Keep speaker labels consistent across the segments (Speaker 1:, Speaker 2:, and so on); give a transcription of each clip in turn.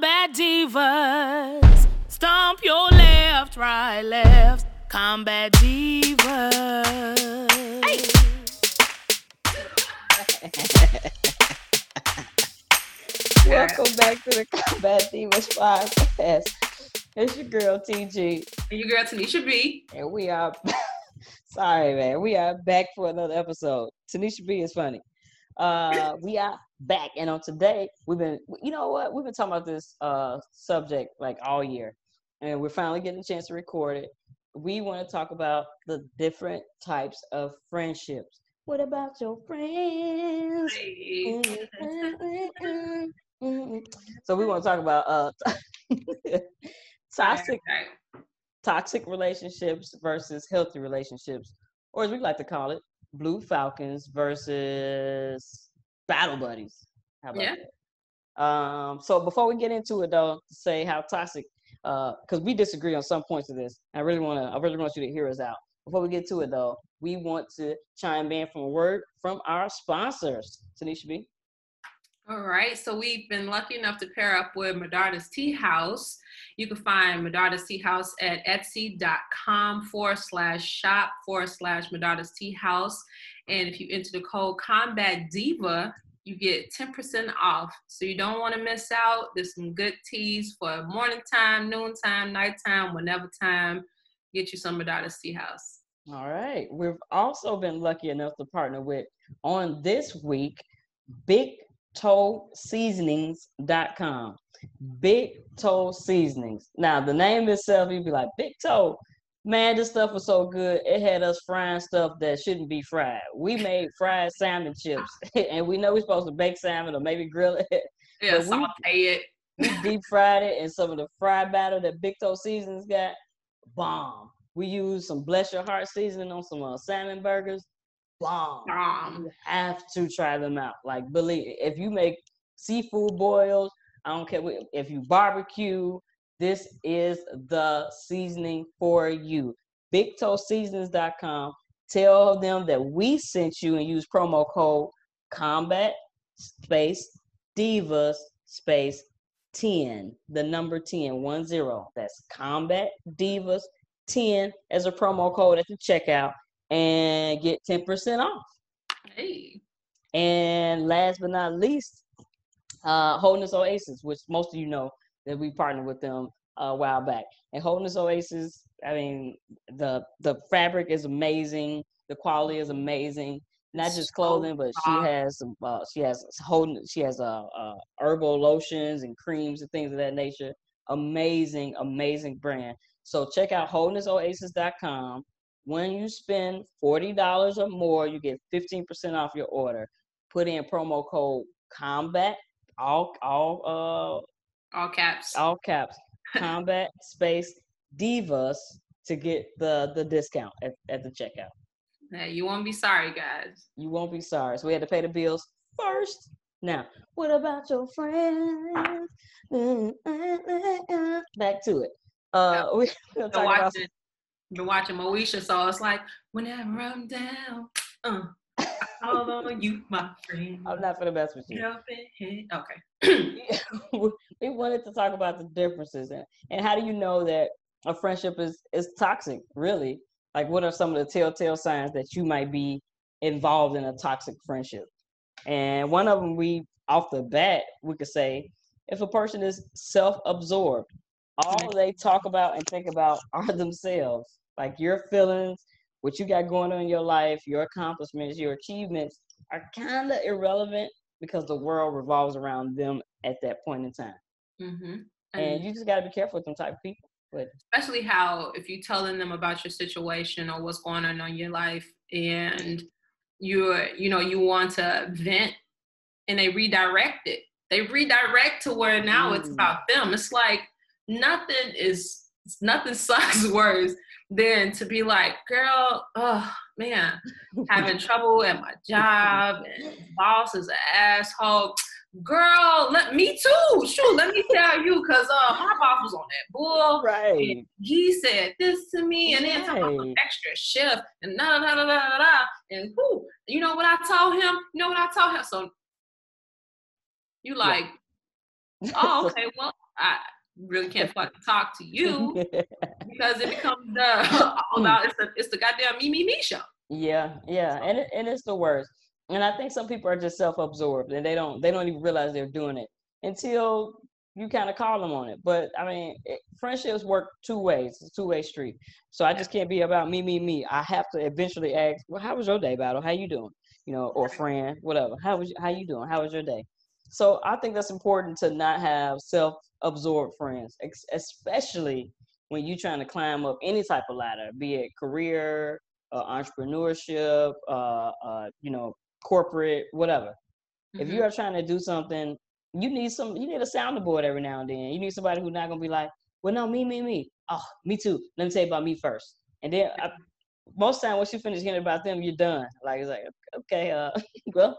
Speaker 1: Combat Divas. Stomp your left, right, left. Combat Divas. Hey.
Speaker 2: Welcome back to the Combat Divas podcast. It's your girl TG,
Speaker 3: And your girl Tanisha B.
Speaker 2: and we are. sorry, man. We are back for another episode. Tanisha B is funny. Uh, we are back, and on today we've been. You know what? We've been talking about this uh subject like all year, and we're finally getting a chance to record it. We want to talk about the different types of friendships. What about your friends? So we want to talk about uh toxic toxic relationships versus healthy relationships, or as we like to call it, blue falcons versus battle buddies. How about
Speaker 3: Yeah.
Speaker 2: that? Um, so before we get into it though, to say how toxic because we disagree on some points of this. I really want to I really want you to hear us out. Before we get to it though, we want to chime in from a word from our sponsors. Tanisha B.
Speaker 3: All right, so we've been lucky enough to pair up with Medarda's Tea House. You can find Medarda's Tea House at etsy.com forward slash shop forward slash Medarda's Tea House. And if you enter the code Combat Diva, you get 10% off. So you don't want to miss out. There's some good teas for morning time, noon time, nighttime, whenever time. Get you some Medarda's Tea House.
Speaker 2: All right. We've also been lucky enough to partner with on this week Big Toe Seasonings.com. Big Toe Seasonings. Now, the name itself, you'd be like, Big Toe. Man, this stuff was so good. It had us frying stuff that shouldn't be fried. We made fried salmon chips, and we know we're supposed to bake salmon or maybe grill it.
Speaker 3: Yeah,
Speaker 2: But we-
Speaker 3: saute it.
Speaker 2: We deep fried it, and some of the fried batter that Big Toe Seasonings got, bomb. We used some Bless Your Heart seasoning on some uh, salmon burgers, bomb.
Speaker 3: Um,
Speaker 2: You have to try them out. Like, believe if you make seafood boils, I don't care if you barbecue. This is the seasoning for you. BigToeSeasonings.com. Tell them that we sent you and use promo code Combat Space Divas Space 10. The number 10, one zero. That's Combat Divas 10 as a promo code at the checkout and get 10% off.
Speaker 3: hey.
Speaker 2: And last but not least, uh, Wholeness Oasis, which most of you know that we partnered with them a while back. And Wholeness Oasis, I mean, the the fabric is amazing, the quality is amazing. Not just clothing, but she has some. Uh, she has holding. She has uh, uh, herbal lotions and creams and things of that nature. Amazing, amazing brand. So check out wholenessoasis.com. When you spend forty dollars or more, you get fifteen percent off your order. Put in promo code combat all all uh
Speaker 3: All caps.
Speaker 2: all caps combat space divas to get the the discount at, at the checkout.
Speaker 3: Hey, you won't be sorry, guys.
Speaker 2: You won't be sorry. So we had to pay the bills first. Now, what about your friends? Back to it. Uh, we,
Speaker 3: Been
Speaker 2: talk about
Speaker 3: watching, been watching Moesha, so it's like whenever I'm down, uh, I call on you, my friend.
Speaker 2: I'm not for the best with you.
Speaker 3: Okay.
Speaker 2: we wanted to talk about the differences and, and how do you know that a friendship is is toxic really like what are some of the telltale signs that you might be involved in a toxic friendship and one of them we off the bat we could say if a person is self-absorbed all they talk about and think about are themselves like your feelings what you got going on in your life your accomplishments your achievements are kind of irrelevant because the world revolves around them at that point in time.
Speaker 3: hmm
Speaker 2: And you just got to be careful with them type of people. But
Speaker 3: especially how if you're telling them about your situation or what's going on in your life and you're you know you want to vent and they redirect it they redirect to where now it's
Speaker 2: Mm.
Speaker 3: about them it's like nothing is nothing sucks worse than to be like girl oh man having trouble at my job and boss is an asshole girl let me too shoot let me tell you because uh my boss was on that bull
Speaker 2: right.
Speaker 3: and he said this to me, and then about
Speaker 2: Right.
Speaker 3: extra shift, and da da da da da da. And who, you know what I told him? You know what I told him? So you
Speaker 2: Yeah.
Speaker 3: like, oh, okay, well, I really can't fucking talk to you because it becomes the all hmm. about it's the it's the goddamn me me me show.
Speaker 2: Yeah, yeah, and it, and it's the worst. And I think some people are just self-absorbed and they don't they don't even realize they're doing it until you kind of call them on it. But I mean, it, friendships work two ways. It's a two-way street. So I just can't be about me, me, me. I have to eventually ask, well, how was your day, battle? How you doing? You know, or friend, whatever. How was how you doing? How was your day? So I think that's important to not have self-absorbed friends, especially when you're trying to climb up any type of ladder, be it career, uh, entrepreneurship, uh, uh, you know, corporate, whatever. Mm-hmm. If you are trying to do something you need some you need a sounding board every now and then. You need somebody who's not gonna be like, well, no, me, me, me. Oh, me too. Let me tell you about me first. And then I, most time once you finish hearing about them, you're done. Like it's like, okay, uh, well,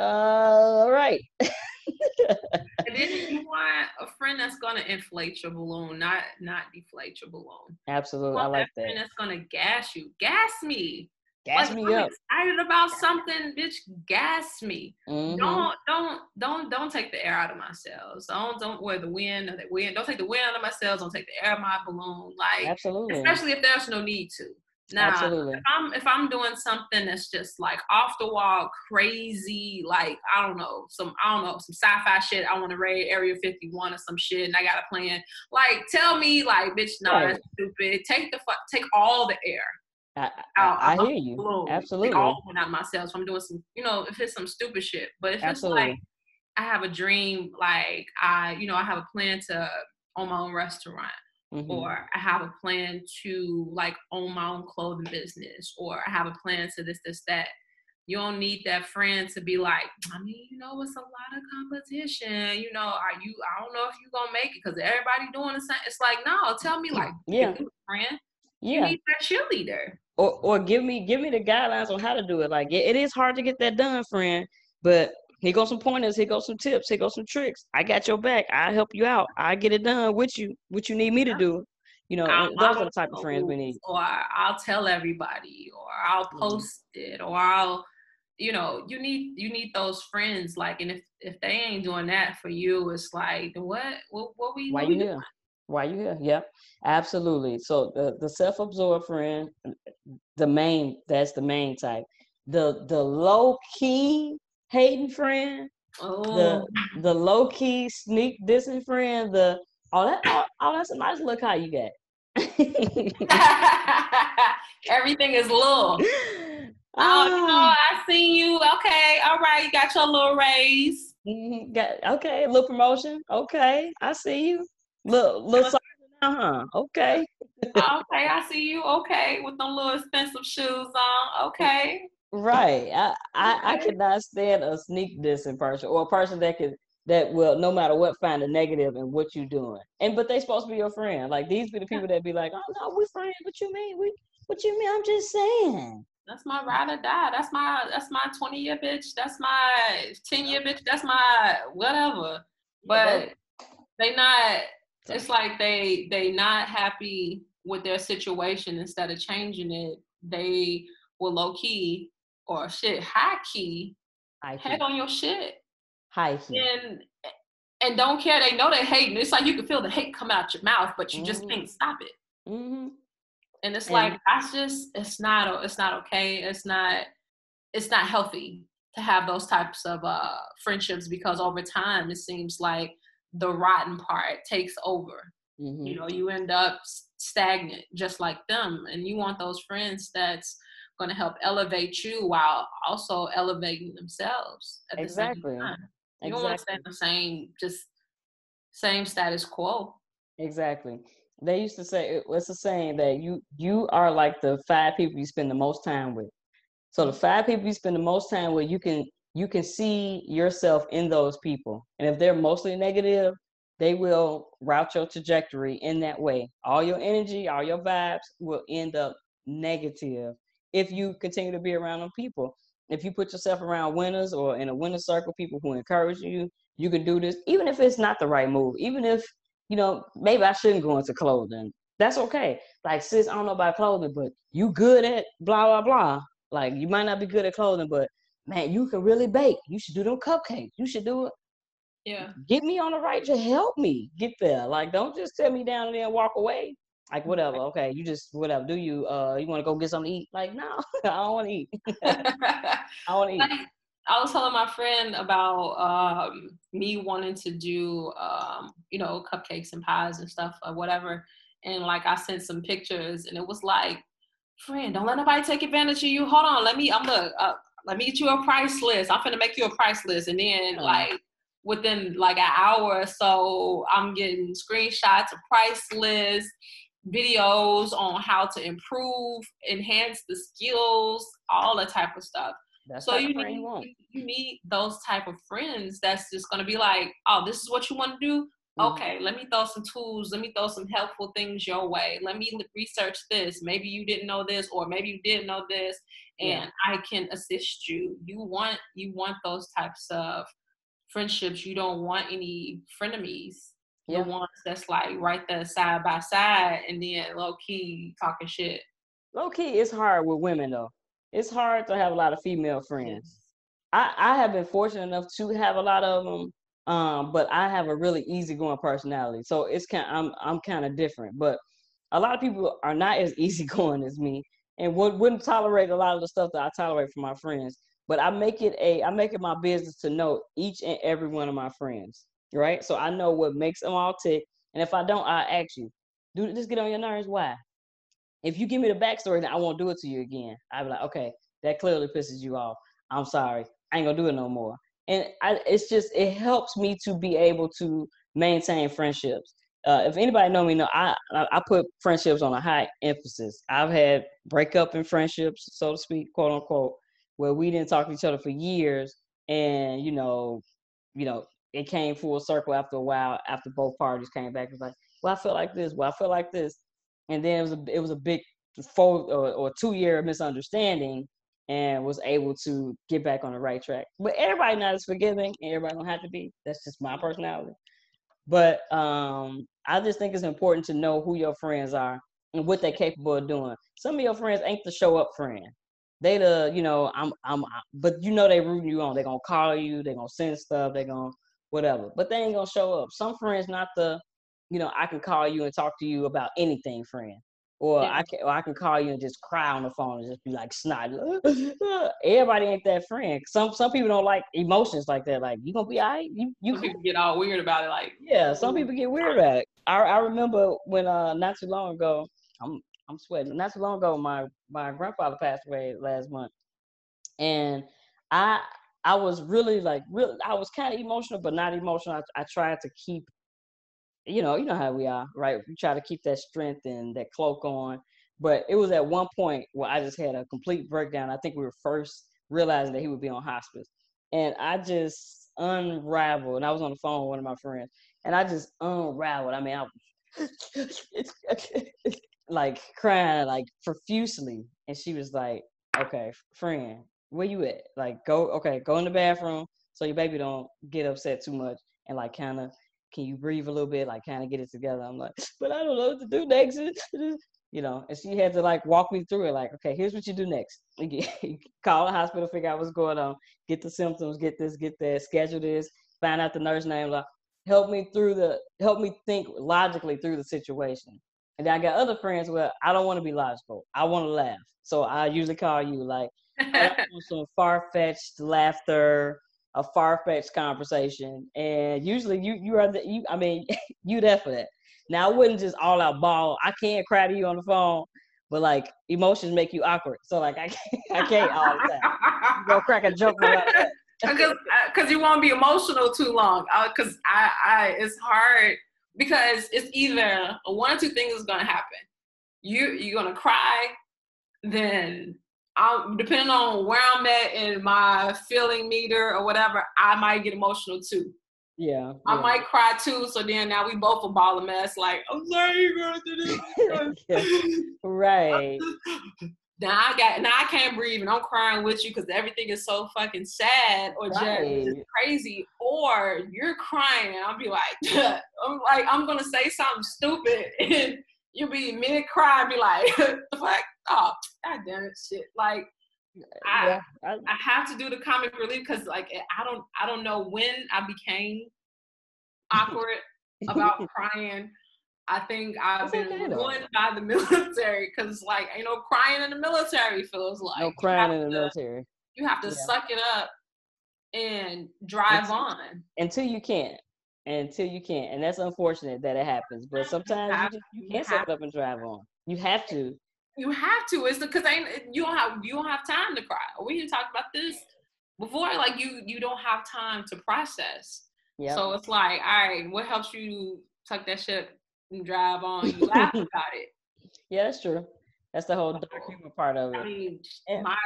Speaker 2: all right.
Speaker 3: and then you want a friend that's gonna inflate your balloon, not not deflate your balloon.
Speaker 2: Absolutely, I like that.
Speaker 3: Friend that's gonna gas you, gas me.
Speaker 2: Gas like, me
Speaker 3: I'm
Speaker 2: up.
Speaker 3: Excited about something, bitch. Gas me. Mm-hmm. Don't don't don't don't take the air out of my sails. Don't don't wear the wind or the wind. Don't take the wind out of my sails. Don't take the air out of my balloon. Like
Speaker 2: absolutely,
Speaker 3: especially if there's no need to. Now, absolutely. if I'm if I'm doing something that's just like off the wall, crazy, like I don't know, some I don't know, some sci-fi shit. I want to raid Area 51 or some shit, and I got a plan. Like, tell me, like, bitch, no, right. that's stupid. Take the fuck, take all the air.
Speaker 2: I, I, I hear you. Balloon. Absolutely.
Speaker 3: All out myself. So I'm doing some, you know, if it's some stupid shit. But if Absolutely. it's like I have a dream, like I, you know, I have a plan to own my own restaurant. Mm-hmm. Or I have a plan to like own my own clothing business, or I have a plan to this, this, that. You don't need that friend to be like, I mean, you know, it's a lot of competition. You know, are you? I don't know if you're gonna make it because everybody doing the same. It's like, no, tell me, like,
Speaker 2: yeah,
Speaker 3: friend,
Speaker 2: yeah.
Speaker 3: You need that cheerleader.
Speaker 2: Or or give me give me the guidelines on how to do it. Like it, it is hard to get that done, friend. But here goes some pointers, here goes some tips, here goes some tricks. I got your back. I help you out. I get it done with you. What you need me to do. You know, I'll, those I'll are the type of friends we need.
Speaker 3: Or I'll tell everybody, or I'll mm-hmm. post mm-hmm. it, or I'll you know you need you need those friends like and if if they ain't doing that for you it's like what what what we
Speaker 2: why you here why you here? Yep, absolutely. So the the self-absorbed friend, the main that's the main type. The the low key hating friend, oh. the the low key sneak dissing friend, the all that all, all that's a nice look how you got.
Speaker 3: Everything is low. Oh, you know, ah. I see you. Okay, all right, you got your little raise.
Speaker 2: Mm-hmm. Got okay, little promotion. Okay, I see you. Look, look, uh huh. Okay.
Speaker 3: okay, I see you. Okay, with them little expensive shoes on. Okay.
Speaker 2: Right. I, I I cannot stand a sneak dissing person or a person that can that will no matter what find a negative in what you're doing. And but they supposed to be your friend. Like these be the people that be like, oh no, we friends. What you mean? We what you mean? I'm just saying.
Speaker 3: That's my ride or die. That's my that's my 20 year bitch. That's my 10 year bitch. That's my whatever. But they not it's like they they not happy with their situation instead of changing it they will low key or shit high key high head on your shit
Speaker 2: high key
Speaker 3: and and don't care they know they hating it's like you can feel the hate come out your mouth but you mm-hmm. just can't stop it
Speaker 2: mm-hmm.
Speaker 3: and it's and like that's just it's not it's not okay it's not it's not healthy to have those types of uh friendships because over time it seems like the rotten part takes over. Mm-hmm. You know, you end up stagnant just like them. And you want those friends that's going to help elevate you while also elevating themselves at
Speaker 2: exactly.
Speaker 3: the same time. You exactly. don't want to stay in the same, just same status quo.
Speaker 2: Exactly. They used to say it's a saying that you you are like the five people you spend the most time with. So the five people you spend the most time with, you can you can see yourself in those people. And if they're mostly negative, they will route your trajectory in that way. All your energy, all your vibes will end up negative if you continue to be around them people. If you put yourself around winners or in a winner circle, people who encourage you, you can do this, even if it's not the right move, even if, you know, maybe I shouldn't go into clothing. That's okay. Like, sis, I don't know about clothing, but you good at blah, blah, blah. Like, you might not be good at clothing, but man, you can really bake. You should do them cupcakes. You should do it.
Speaker 3: Yeah.
Speaker 2: Get me on the right to help me get there. Like, don't just set me down there and walk away. Like whatever, okay, you just whatever. Do you uh you want to go get something to eat? Like no, I don't want to eat. I want to eat.
Speaker 3: Like, I was telling my friend about um, me wanting to do, um, you know, cupcakes and pies and stuff or whatever. And like I sent some pictures, and it was like, friend, don't let nobody take advantage of you. Hold on, let me. I'm gonna uh, let me get you a price list. I'm gonna make you a price list, and then like within like an hour or so, I'm getting screenshots, a price list, videos on how to improve, enhance the skills, all that type of stuff.
Speaker 2: That's
Speaker 3: so you need,
Speaker 2: you want.
Speaker 3: you need those type of friends that's just gonna be like, oh, this is what you want to do.
Speaker 2: Mhm.
Speaker 3: Okay, let me throw some tools. Let me throw some helpful things your way. Let me research this. Maybe you didn't know this, or maybe you did know this,
Speaker 2: Yeah.
Speaker 3: and I can assist you. You want you want those types of friendships. You don't want any frenemies.
Speaker 2: Yeah.
Speaker 3: The ones that's like right there side by side, and then low key talking shit.
Speaker 2: Low key, it's hard with women though. It's hard to have a lot of female friends. I, I have been fortunate enough to have a lot of them, um, but I have a really easygoing personality, so it's kind. I'm I'm kind of different, but a lot of people are not as easygoing as me, and would wouldn't tolerate a lot of the stuff that I tolerate from my friends. But I make it a I make it my business to know each and every one of my friends, right? So I know what makes them all tick, and if I don't, I ask you, do this get on your nerves? Why? If you give me the backstory, then I won't do it to you again. I'd be like, okay, that clearly pisses you off. I'm sorry. I ain't gonna do it no more. And I, it's just it helps me to be able to maintain friendships. Uh, if anybody know me, know I I I put friendships on a high emphasis. I've had breakup in friendships, so to speak, quote unquote, where we didn't talk to each other for years, and you know, you know, it came full circle after a while. After both parties came back, it was like, well, I feel like this. Well, I feel like this, and then it was a it was a big four or, or two year misunderstanding and was able to get back on the right track. But everybody not as forgiving, and everybody don't have to be. That's just my personality. But um, I just think it's important to know who your friends are and what they're capable of doing. Some of your friends ain't the show up friend. They the, you know, I'm I'm but you know they rooting you on. They're gonna call you, they're gonna send stuff, they're gonna whatever. But they ain't gonna show up. Some friends not the, you know, I can call you and talk to you about anything friend. Or
Speaker 3: Yeah.
Speaker 2: I can or I can call you and just cry on the phone and just be like snot. Everybody ain't that friend. Some some people don't like emotions like that. Like you gonna be all right? You you
Speaker 3: Some people get all weird about it, like,
Speaker 2: Yeah, some people get weird about it. I I remember when uh not too long ago, I'm I'm sweating. Not too long ago, my my grandfather passed away last month, and I I was really like really I was kind of emotional, but not emotional. I, I tried to keep, you know, you know how we are, right? We try to keep that strength and that cloak on. But it was at one point where I just had a complete breakdown. I think we were first realizing that he would be on hospice, and I just unraveled. And I was on the phone with one of my friends, and I just unraveled. I mean, I was like crying like profusely, and she was like, "Okay, friend, where you at? Like, go, okay, go in the bathroom so your baby don't get upset too much, and like, kind of, can you breathe a little bit? Like, kind of get it together." I'm like, "But I don't know what to do next." You know, and she had to like walk me through it. Like, okay, here's what you do next. Call the hospital, figure out what's going on, get the symptoms, get this, get that, schedule this, find out the nurse name. Like, help me through the, help me think logically through the situation. And then I got other friends where I don't want to be logical. I want to laugh. So I usually call you like some far fetched laughter, a far fetched conversation, and usually you you are the you. I mean, you there for that. Now I wouldn't just all out ball. I can't cry to you on the phone, but like emotions make you awkward. So like I can't I can't all the time. Go crack a joke like that.
Speaker 3: because because uh, you won't be emotional too long. Uh, because I, I it's hard because it's either one or two things is gonna happen. You you're gonna cry, then I'm depending on where I'm at in my feeling meter or whatever. I might get emotional too.
Speaker 2: Yeah.
Speaker 3: I
Speaker 2: yeah.
Speaker 3: might cry too. So then now we both a ball of mess. Like I'm sorry, you're gonna do this.
Speaker 2: Right.
Speaker 3: Now I got now I can't breathe and I'm crying with you because everything is so fucking sad or just,
Speaker 2: Right.
Speaker 3: just crazy. Or you're crying and I'll be like, I'm like I'm gonna say something stupid and you'll be mid cry and be like, the fuck, oh god damn it, shit. Like I
Speaker 2: Yeah. I,
Speaker 3: I have to do the comic relief because like eh, I don't I don't know when I became awkward about crying. I think I've
Speaker 2: That's
Speaker 3: been ruined by the military because, like, you know, crying in the military feels like
Speaker 2: no crying in the
Speaker 3: to-
Speaker 2: military
Speaker 3: You have to
Speaker 2: Yeah.
Speaker 3: suck it up and drive
Speaker 2: It's-
Speaker 3: on.
Speaker 2: until you can't. Until you can't, and that's unfortunate that it happens. But sometimes you just you
Speaker 3: you
Speaker 2: can't suck it up and drive on. You have to.
Speaker 3: You have to. It's because you don't have you don't have time to cry. We even talked about this before. Like you you don't have time to process.
Speaker 2: Yeah.
Speaker 3: So it's like, all right, what helps you tuck that shit and drive on? You laugh about it.
Speaker 2: yeah, that's true. That's the whole dark humor part of it.
Speaker 3: I mean,
Speaker 2: Yeah.
Speaker 3: my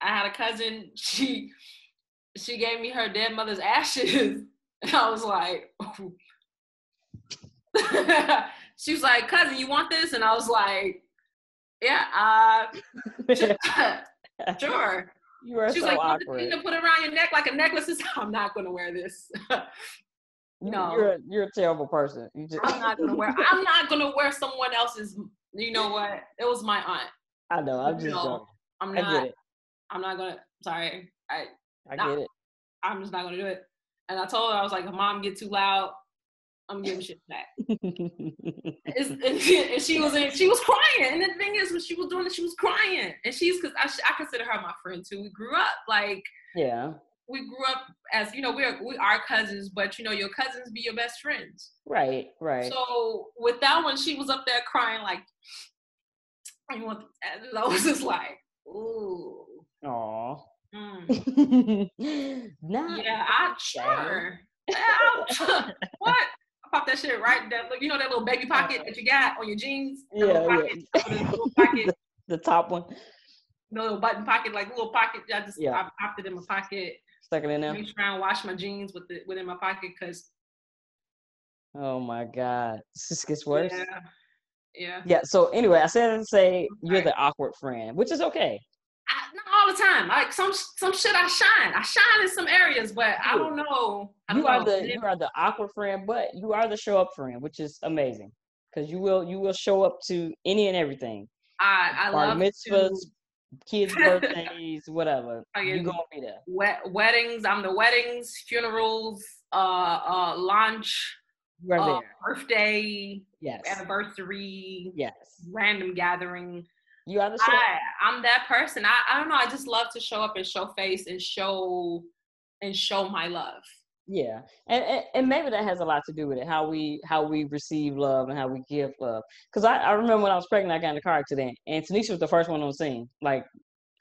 Speaker 3: I had a cousin. She she gave me her dead mother's ashes, and I was like, she was like, cousin, you want this? And I was like, yeah, uh, sure.
Speaker 2: you are
Speaker 3: She's
Speaker 2: so
Speaker 3: like, you
Speaker 2: awkward.
Speaker 3: to put around your neck like a necklace. I'm not gonna wear this. No.
Speaker 2: You're a, you're a terrible person. You just
Speaker 3: I'm not gonna wear. I'm not gonna wear someone else's. You know what? It was my aunt.
Speaker 2: I know. I'm just
Speaker 3: No,
Speaker 2: joking.
Speaker 3: I'm
Speaker 2: I
Speaker 3: not.
Speaker 2: get it.
Speaker 3: I'm not gonna. Sorry. I.
Speaker 2: I
Speaker 3: Nah.
Speaker 2: get it.
Speaker 3: I'm just not gonna do it. And I told her I was like, if mom get too loud, I'm giving shit back. And, she, and she was in, she was crying. And the thing is, when she was doing it, she was crying. And she's because I, I consider her my friend too. We grew up like
Speaker 2: yeah.
Speaker 3: we grew up as you know we're we are cousins, but you know your cousins be your best friends.
Speaker 2: Right. Right.
Speaker 3: So with that one, she was up there crying like, you want? And I was just like, ooh.
Speaker 2: Aw.
Speaker 3: mm.
Speaker 2: Not
Speaker 3: Yeah, I sure. What? Pop that shit right. Look, you know that little baby pocket that you got on your jeans? That
Speaker 2: Yeah,
Speaker 3: little
Speaker 2: yeah.
Speaker 3: the pocket,
Speaker 2: the top one.
Speaker 3: the little button pocket, like little pocket. I just
Speaker 2: Yeah.
Speaker 3: I popped it in my pocket.
Speaker 2: Stuck it in there.
Speaker 3: Sure I wash my jeans with it within my pocket because
Speaker 2: Oh my God. This gets worse.
Speaker 3: yeah, yeah.
Speaker 2: Yeah. So anyway, I said to say you're
Speaker 3: Right.
Speaker 2: the awkward friend, which is okay.
Speaker 3: I, not all the time. Like some some shit, I shine. I shine in some areas, but I don't know. I
Speaker 2: You
Speaker 3: don't
Speaker 2: are
Speaker 3: know.
Speaker 2: the you are the awkward friend, but you are the show up friend, which is amazing because you will you will show up to any and everything.
Speaker 3: I I
Speaker 2: Bar
Speaker 3: love
Speaker 2: mitzvahs,
Speaker 3: to
Speaker 2: kids' birthdays, whatever. You gonna be there.
Speaker 3: wed- weddings. I'm the weddings, funerals, uh, uh, launch,
Speaker 2: You are
Speaker 3: uh, birthday,
Speaker 2: Yes.
Speaker 3: anniversary,
Speaker 2: Yes.
Speaker 3: random gathering.
Speaker 2: You show.
Speaker 3: I, I'm that person. I, I don't know. I just love to show up and show face and show and show my love.
Speaker 2: Yeah, and, and and maybe that has a lot to do with it how we how we receive love and how we give love. Because I, I remember when I was pregnant, I got in a car accident, and Tanisha was the first one on scene. Like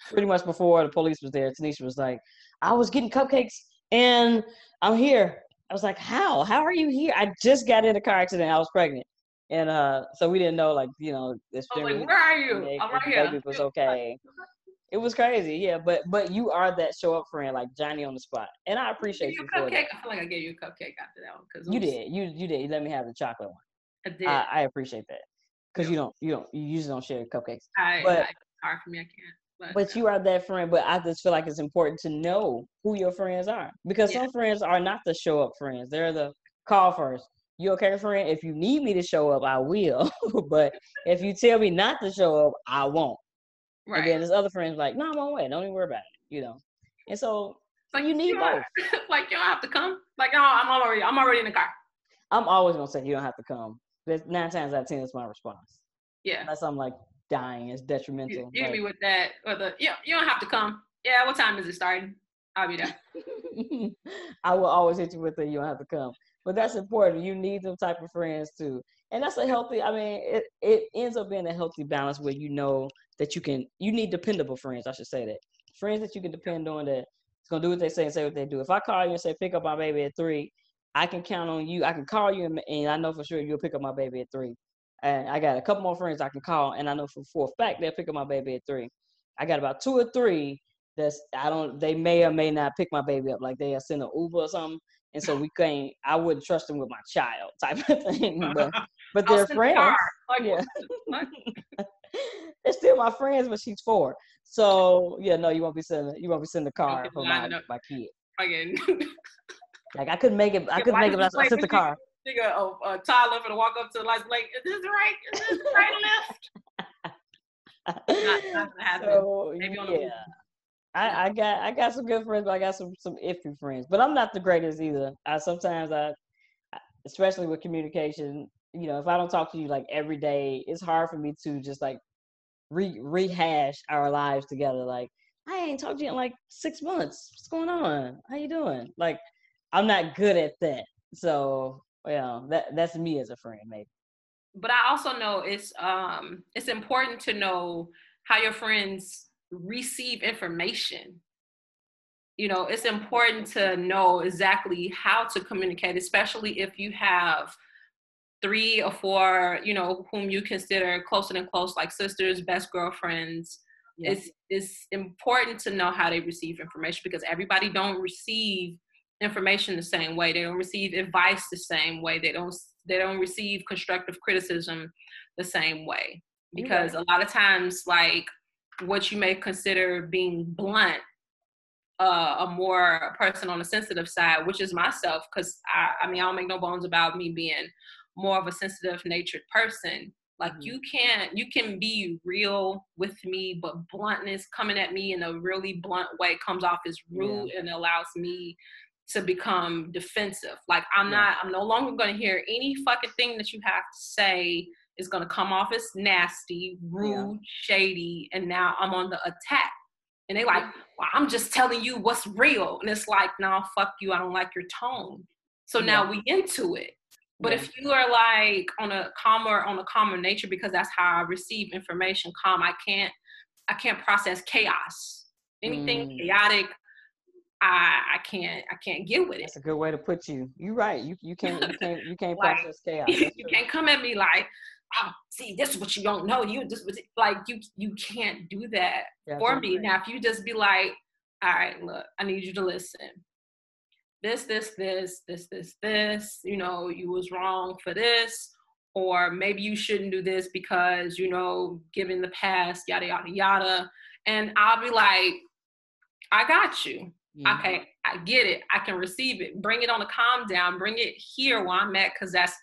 Speaker 2: pretty much before the police was there, Tanisha was like, "I was getting cupcakes, and I'm here." I was like, "How? How are you here? I just got in a car accident. I was pregnant." And uh, so we didn't know, like, you know, this
Speaker 3: I was like, "Where are you? I'm right here."
Speaker 2: baby was okay. It was crazy, yeah. But but you are that show up friend, like Johnny on the spot, and I appreciate
Speaker 3: you
Speaker 2: you
Speaker 3: a
Speaker 2: for
Speaker 3: cupcake.
Speaker 2: that.
Speaker 3: I feel like I gave you a cupcake after that one because
Speaker 2: You did, you you did. You let me have the chocolate one.
Speaker 3: I did.
Speaker 2: I, I appreciate that because
Speaker 3: Yeah.
Speaker 2: you don't you don't you usually don't share cupcakes.
Speaker 3: I,
Speaker 2: but-
Speaker 3: I, hard for me. I can't. But,
Speaker 2: But you are that friend. But I just feel like it's important to know who your friends are because
Speaker 3: Yeah.
Speaker 2: some friends are not the show up friends. They're the call first. You okay, friend? If you need me to show up, I will. but if you tell me not to show up, I won't. And then
Speaker 3: right.
Speaker 2: there's other friends like, no, I'm on way. Don't even worry about it. You know. And so
Speaker 3: Like
Speaker 2: you need both.
Speaker 3: like you don't have to come. Like no, I'm already. I'm already in the car.
Speaker 2: I'm always gonna say you don't have to come. Nine times out of ten, that's my response.
Speaker 3: Yeah.
Speaker 2: Unless I'm like dying, it's detrimental.
Speaker 3: you hit
Speaker 2: like-
Speaker 3: me with that or the yeah. You don't have to come. Yeah. What time is it starting? I'll be there.
Speaker 2: I will always hit you with the you don't have to come. But that's important. You need them type of friends too. And that's a healthy, I mean, it, it ends up being a healthy balance where you know that you can you need dependable friends, I should say that. Friends that you can depend on that it's gonna do what they say and say what they do. If I call you and say pick up my baby at three, I can count on you. I can call you and, and I know for sure you'll pick up my baby at three. And I got a couple more friends I can call and I know for, for a fact they'll pick up my baby at three. I got about two or three that's I don't they may or may not pick my baby up like they send an Uber or something. And so we can't I wouldn't trust them with my child type of thing. But but they're friends.
Speaker 3: Like
Speaker 2: Yeah. they're still my friends, but she's four. So yeah, no, you won't be sending you won't be sending the car for my,
Speaker 3: up.
Speaker 2: my kid.
Speaker 3: Fucking
Speaker 2: Like I couldn't make it I
Speaker 3: Yeah,
Speaker 2: couldn't make it I, sent the car.
Speaker 3: nigga, a, a toddler for to walk up to the lights like, is this right? Is this right left? Not, not
Speaker 2: so
Speaker 3: Maybe on the
Speaker 2: yeah. I, I got I got some good friends, but I got some some iffy friends. But I'm not the greatest either. I sometimes I especially with communication. You know, if I don't talk to you like every day, it's hard for me to just like re- rehash our lives together. Like, I ain't talked to you in like six months. What's going on? How you doing? Like, I'm not good at that. So, yeah, that that's me as a friend, maybe.
Speaker 3: But I also know it's um it's important to know how your friends receive information. You know, it's important to know exactly how to communicate, especially if you have three or four, you know, whom you consider closer than close, like sisters, best girlfriends. Yes. It's it's important to know how they receive information because everybody don't receive information the same way. They don't receive advice the same way. They don't they don't receive constructive criticism the same way. Because a lot of times like what you may consider being blunt uh, a more person on the sensitive side, which is myself, because I, I mean, I don't make no bones about me being more of a sensitive natured person. Like mm-hmm. you can't, you can be real with me, but bluntness coming at me in a really blunt way comes off as rude yeah. and allows me to become defensive. Like I'm yeah. not, I'm no longer going to hear any fucking thing that you have to say is going to come off as nasty, rude, yeah. shady, and now I'm on the attack. And they like, well, I'm just telling you what's real. And it's like, no, fuck you. I don't like your tone. So yeah. now we into it. But yeah. if you are like on a calmer, on a calmer nature, because that's how I receive information, calm, I can't, I can't process chaos. Anything mm. chaotic, I I can't I can't get with it.
Speaker 2: That's a good way to put you. You're right. You you can't you can't you can't like, process chaos.
Speaker 3: you can't come at me like, oh, see, this is what you don't know. You just like you you can't do that for me. Now if you just be like, all right, look, I need you to listen. This, this, this, this, this, this, you know, you was wrong for this, or maybe you shouldn't do this because, you know, given the past, yada yada yada. And I'll be like, I got you. Okay, I get it. I can receive it. Bring it on a calm down. Bring it here where I'm at, because that's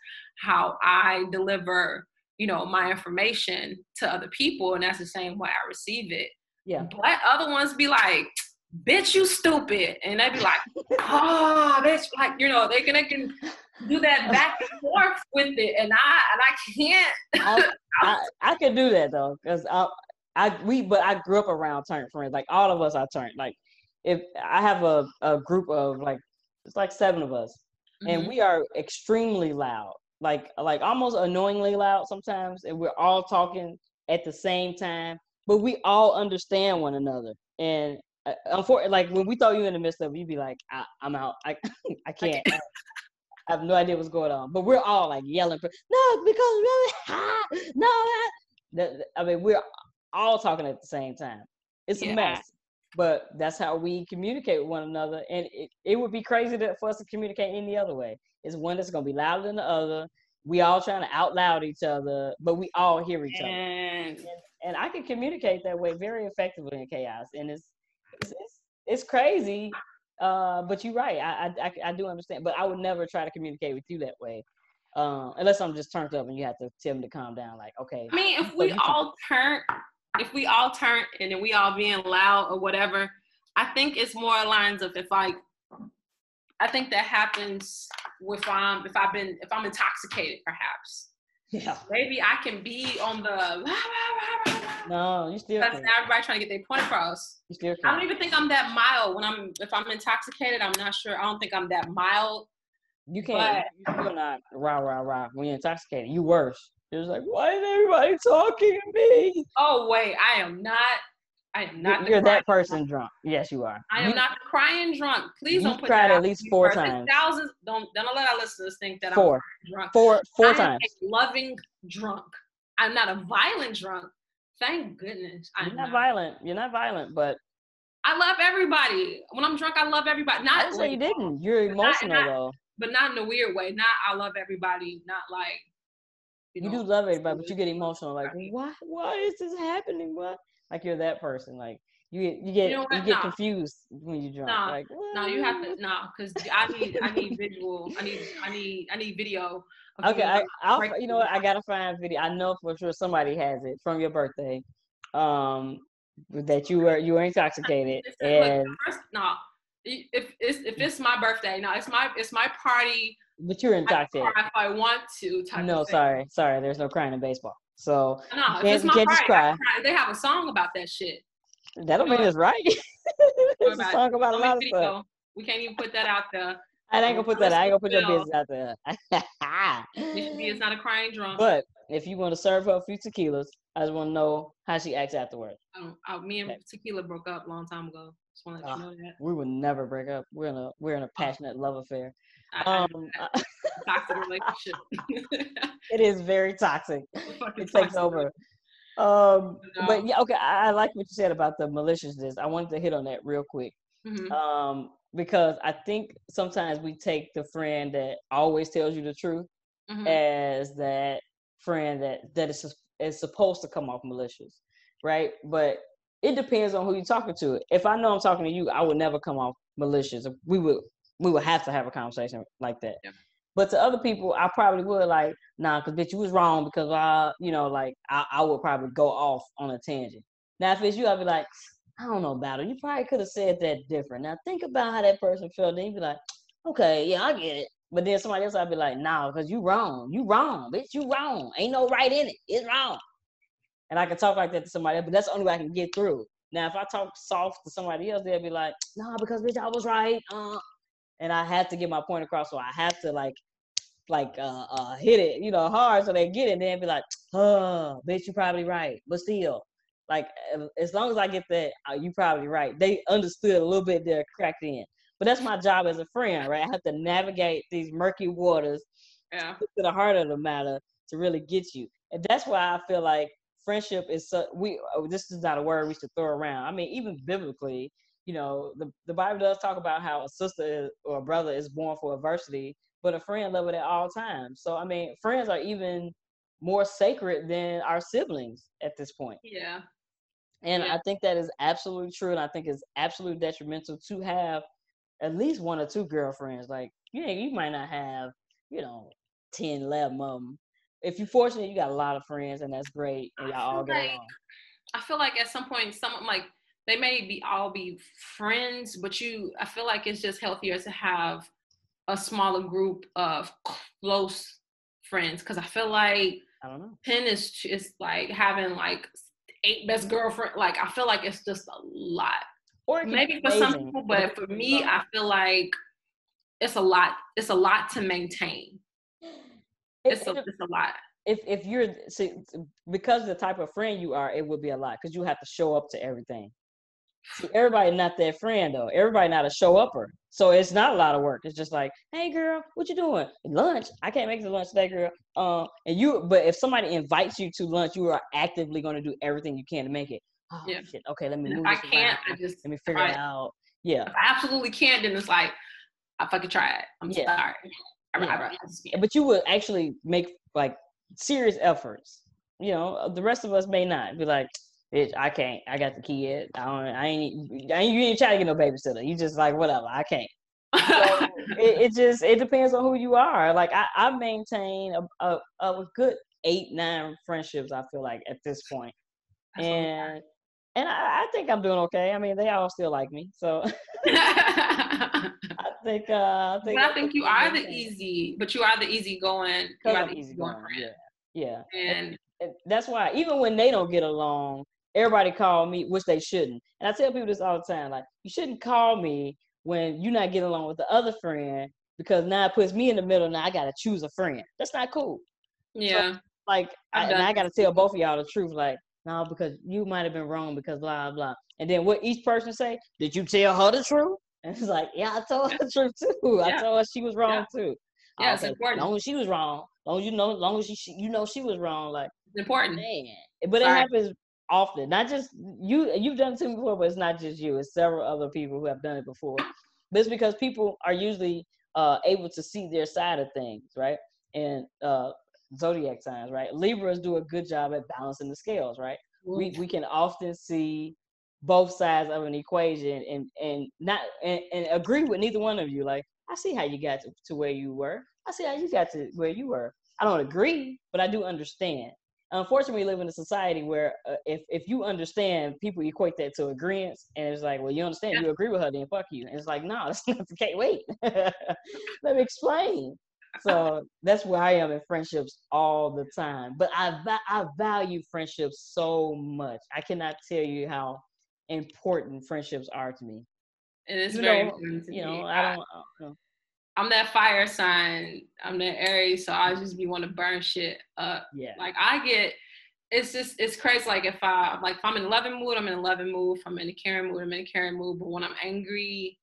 Speaker 3: how I deliver, you know, my information to other people, and that's the same way I receive it.
Speaker 2: Yeah.
Speaker 3: But other ones be like, "Bitch, you stupid," and they be like, "Oh, bitch," like you know, they can, they can do that back and forth with it, and I and I can't.
Speaker 2: I, I, I can do that though, because I I we but I grew up around turn friends. Like all of us are turned. Like if I have a, a group of like it's like seven of us, mm-hmm. and we are extremely loud, like like almost annoyingly loud sometimes, and we're all talking at the same time, but we all understand one another. And uh, unfortunately, like when we throw you in the midst of it, you'd be like, I, am out, I I can't. I, I have no idea what's going on, but we're all like yelling, no, because really, no, that, I mean, we're all talking at the same time. It's yeah. a mess but that's how we communicate with one another. And it, it would be crazy to, for us to communicate any other way. It's one that's to be louder than the other. We all trying to out loud each other, but we all hear each other. And, and I can communicate that way very effectively in chaos. And it's, it's, it's, it's crazy. Uh, but you're right. I, I, I do understand, but I would never try to communicate with you that way. Um, unless I'm just turned up and you have to tell me to calm down. Like, okay.
Speaker 3: I mean, if we all turn, if we all turn and then we all being loud or whatever, I think it's more lines of if like I think that happens if I'm um, if I've been if I'm intoxicated perhaps.
Speaker 2: Yeah.
Speaker 3: Maybe I can be on the
Speaker 2: No, you still
Speaker 3: That's everybody trying to get their point across.
Speaker 2: You still
Speaker 3: I don't even think I'm that mild when I'm if I'm intoxicated, I'm not sure. I don't think I'm that mild.
Speaker 2: You can't but, you're not rah rah rah when you're intoxicated. You worse. It was like, why is everybody talking to me?
Speaker 3: Oh wait, I am not. I am not.
Speaker 2: You're that person drunk. Yes, you are.
Speaker 3: I am
Speaker 2: you,
Speaker 3: not the crying drunk. Please don't put
Speaker 2: cried at least four times.
Speaker 3: Thousands. Don't don't let our listeners think that
Speaker 2: four.
Speaker 3: I'm drunk.
Speaker 2: Four four I times.
Speaker 3: loving drunk. I'm not a violent drunk. Thank goodness.
Speaker 2: I'm You're not, not, violent. You're not violent, but
Speaker 3: I love everybody. When I'm drunk, I love everybody. Not
Speaker 2: I say you didn't. You're emotional
Speaker 3: not,
Speaker 2: though.
Speaker 3: But not in a weird way. Not I love everybody. Not like
Speaker 2: you, you know, do love everybody, but you get emotional. Like, why? Why is this happening? What? Like you're that person. Like you get you get you, know you get nah. confused when you drunk.
Speaker 3: Nah,
Speaker 2: like,
Speaker 3: no, you have to no, because I need I need visual. I need I need I need video.
Speaker 2: Okay, I, I'll you know what I gotta find video. I know for sure somebody has it from your birthday. Um, that you were you were intoxicated and
Speaker 3: no, if it's if it's my birthday, no, it's my it's my party
Speaker 2: but you're in
Speaker 3: I if I want to.
Speaker 2: No, sorry, sorry. There's no crying in baseball. So
Speaker 3: No,
Speaker 2: can't-
Speaker 3: it's
Speaker 2: you can't just cry.
Speaker 3: They have a song about that shit.
Speaker 2: that don't mean it's right. It's a song about a lot of stuff.
Speaker 3: We can't even put that out there.
Speaker 2: I ain't gonna put that. I ain't gonna put your business out there.
Speaker 3: Is not a crying drunk.
Speaker 2: but if you want to serve her a few tequilas, I just want to know how she acts afterwards.
Speaker 3: Um, me and Tequila broke up a long time ago. Just want to let you know that.
Speaker 2: We would never break up. We're in a we're in a passionate love affair. Um,
Speaker 3: toxic relationship.
Speaker 2: it is very toxic. It takes
Speaker 3: toxic
Speaker 2: over. Um, but yeah, okay. I, I like what you said about the maliciousness. I wanted to hit on that real quick.
Speaker 3: Mhm.
Speaker 2: Um, because I think sometimes we take the friend that always tells you the truth
Speaker 3: Mhm.
Speaker 2: as that friend that that is is supposed to come off malicious, right? But it depends on who you're talking to. If I know I'm talking to you, I would never come off malicious. We would we would have to have a conversation like that.
Speaker 3: Yeah.
Speaker 2: But to other people, I probably would like, nah, because bitch, you was wrong because I, you know, like I, I would probably go off on a tangent. Now, if it's you, I'd be like, I don't know about it. You probably could have said that different. Now think about how that person felt. Then you'd be like, okay, yeah, I get it. But then somebody else, I'd be like, nah, because you wrong. You wrong, bitch. You wrong. Ain't no right in it. It's wrong. And I can talk like that to somebody else, but that's the only way I can get through. Now, if I talk soft to somebody else, they'll be like, nah, because bitch, I was right. Uh, and I have to get my point across, so I have to like, like, uh, uh, hit it, you know, hard so they get it. And they'll be like, oh, bitch, you probably right. But still, like, uh, as long as I get that, uh, you probably right. They understood a little bit they're cracked in. But that's my job as a friend, right? I have to navigate these murky waters
Speaker 3: Yeah.
Speaker 2: to the heart of the matter to really get you. And that's why I feel like friendship is so we oh, this is not a word we should throw around. I mean, even biblically, you know, the, the Bible does talk about how a sister or a brother is born for adversity, but a friend love it at all times. So I mean, friends are even more sacred than our siblings at this point.
Speaker 3: Yeah.
Speaker 2: And
Speaker 3: Yeah.
Speaker 2: I think that is absolutely true. And I think it's absolutely detrimental to have at least one or two girlfriends. Like, you you might not have, you know, 10, 11 of them. If you're fortunate, you got a lot of friends, and that's great. And
Speaker 3: I
Speaker 2: y'all all
Speaker 3: feel
Speaker 2: get
Speaker 3: like-
Speaker 2: along.
Speaker 3: I feel like at some point, some of like they may be all be friends, but you, I feel like it's just healthier to have a smaller group of close friends because I feel like
Speaker 2: I don't know.
Speaker 3: ten is is like having like eight best girlfriend. Like I feel like it's just a lot.
Speaker 2: Or it can be
Speaker 3: Maybe for some people, but for me. I feel like it's a lot. It's a lot to maintain.
Speaker 2: It-
Speaker 3: It's a,
Speaker 2: it-
Speaker 3: it's a lot.
Speaker 2: if if you're see, because of the type of friend you are, it would be a lot because you have to show up to everything. See, everybody not that friend though. Everybody not a show upper. So it's not a lot of work. It's just like, hey girl, what you doing? Lunch. I can't make it to lunch today, girl. Um, and you. But if somebody invites you to lunch, you are actively going to do everything you can to make it. Oh
Speaker 3: Yeah.
Speaker 2: shit. Okay, let me move
Speaker 3: I can't,
Speaker 2: around.
Speaker 3: I just
Speaker 2: Let me figure
Speaker 3: try
Speaker 2: it out. Yeah.
Speaker 3: If I absolutely can't, then it's like I fucking try it. I'm
Speaker 2: Yeah.
Speaker 3: sorry. I,
Speaker 2: Yeah.
Speaker 3: I, I
Speaker 2: but you would actually make like serious efforts. You know, the rest of us may not be like, bitch, I can't. I got the kid. I don't. I ain't. I ain't you ain't trying to get no babysitter. You just like whatever. I can't. So it, it just it depends on who you are. Like I, I maintain a, a a good eight nine friendships. I feel like at this point,
Speaker 3: That's
Speaker 2: and and I, I think I'm doing okay. I mean, they all still like me, so. I think. uh I
Speaker 3: but
Speaker 2: think
Speaker 3: I think you are the easy, but you are the easy going. You are the
Speaker 2: easy
Speaker 3: going.
Speaker 2: Yeah, yeah.
Speaker 3: And
Speaker 2: and that's why even when they don't get along, everybody call me, which they shouldn't. And I tell people this all the time: like, you shouldn't call me when you're not getting along with the other friend because now it puts me in the middle. Now I gotta choose a friend. That's not cool.
Speaker 3: yeah,
Speaker 2: Like, I, and I gotta tell both of y'all the truth. Like, no, because you might have been wrong because blah blah. And then what each person say? Did you tell her the truth? And it's like, yeah, I told her the truth too. I told her she was wrong too.
Speaker 3: Yeah, it's
Speaker 2: okay.
Speaker 3: important.
Speaker 2: Long as she was wrong, long as you know, long as she, you know she was wrong. Like.
Speaker 3: it's important.
Speaker 2: Man, but it happens often. Not just you. You've done it to me before, but it's not just you. It's several other people who have done it before. But it's because people are usually uh, able to see their side of things, right? And uh, zodiac signs, right? Libras do a good job at balancing the scales, right? We we can often see both sides of an equation and and not and, and agree with neither one of you. Like, I see how you got to, to where you were. I see how you got to where you were. I don't agree, but I do understand. Unfortunately, we live in a society where uh, if if you understand, people equate that to agreement, and it's like, well, you understand,
Speaker 3: Yeah.
Speaker 2: you agree with her, then fuck you. And it's like, no, that's not the case. Wait, let me explain. so that's where I am in friendships all the time. But I I value friendships so much. I cannot tell you how important friendships are to me.
Speaker 3: It is
Speaker 2: you
Speaker 3: very
Speaker 2: know,
Speaker 3: important to
Speaker 2: you know,
Speaker 3: me.
Speaker 2: I don't, I don't know.
Speaker 3: I'm that fire sign. I'm that Aries, so I just be want to burn shit up.
Speaker 2: Yeah.
Speaker 3: Like I get, it's just it's crazy. Like if I like if I'm in a loving mood, I'm in a loving mood. If I'm in a caring mood, I'm in a caring mood. But when I'm angry,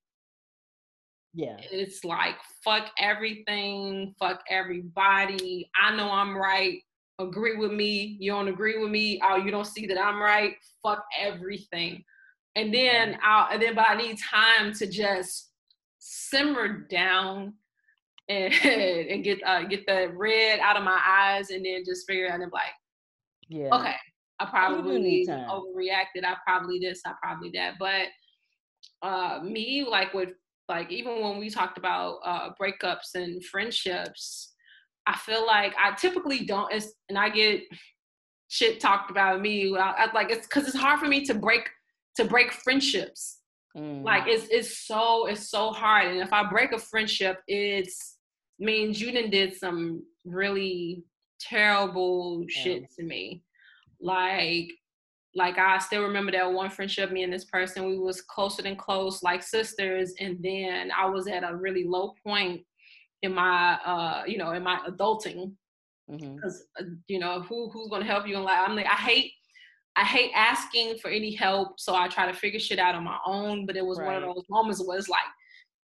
Speaker 2: yeah.
Speaker 3: it's like fuck everything, fuck everybody. I know I'm right. Agree with me. You don't agree with me. Oh, you don't see that I'm right. Fuck everything. And then I'll and then but I need time to just simmer down and and get uh, get the red out of my eyes and then just figure out and like,
Speaker 2: Yeah.
Speaker 3: okay, I probably
Speaker 2: need time.
Speaker 3: overreacted. I probably this, I probably that. But uh me, like with like even when we talked about uh breakups and friendships, I feel like I typically don't it's, and I get shit talked about me. I, I like it's because it's hard for me to break to break friendships
Speaker 2: Mm.
Speaker 3: like it's it's so it's so hard and if i break a friendship it's means you done did some really terrible shit to me like like i still remember that one friendship me and this person we was closer than close like sisters and then i was at a really low point in my uh you know in my adulting
Speaker 2: Mhm.
Speaker 3: because uh, you know who who's gonna help you in life? i'm like i hate i hate asking for any help so i try to figure shit out on my own but it was one of those moments where it's like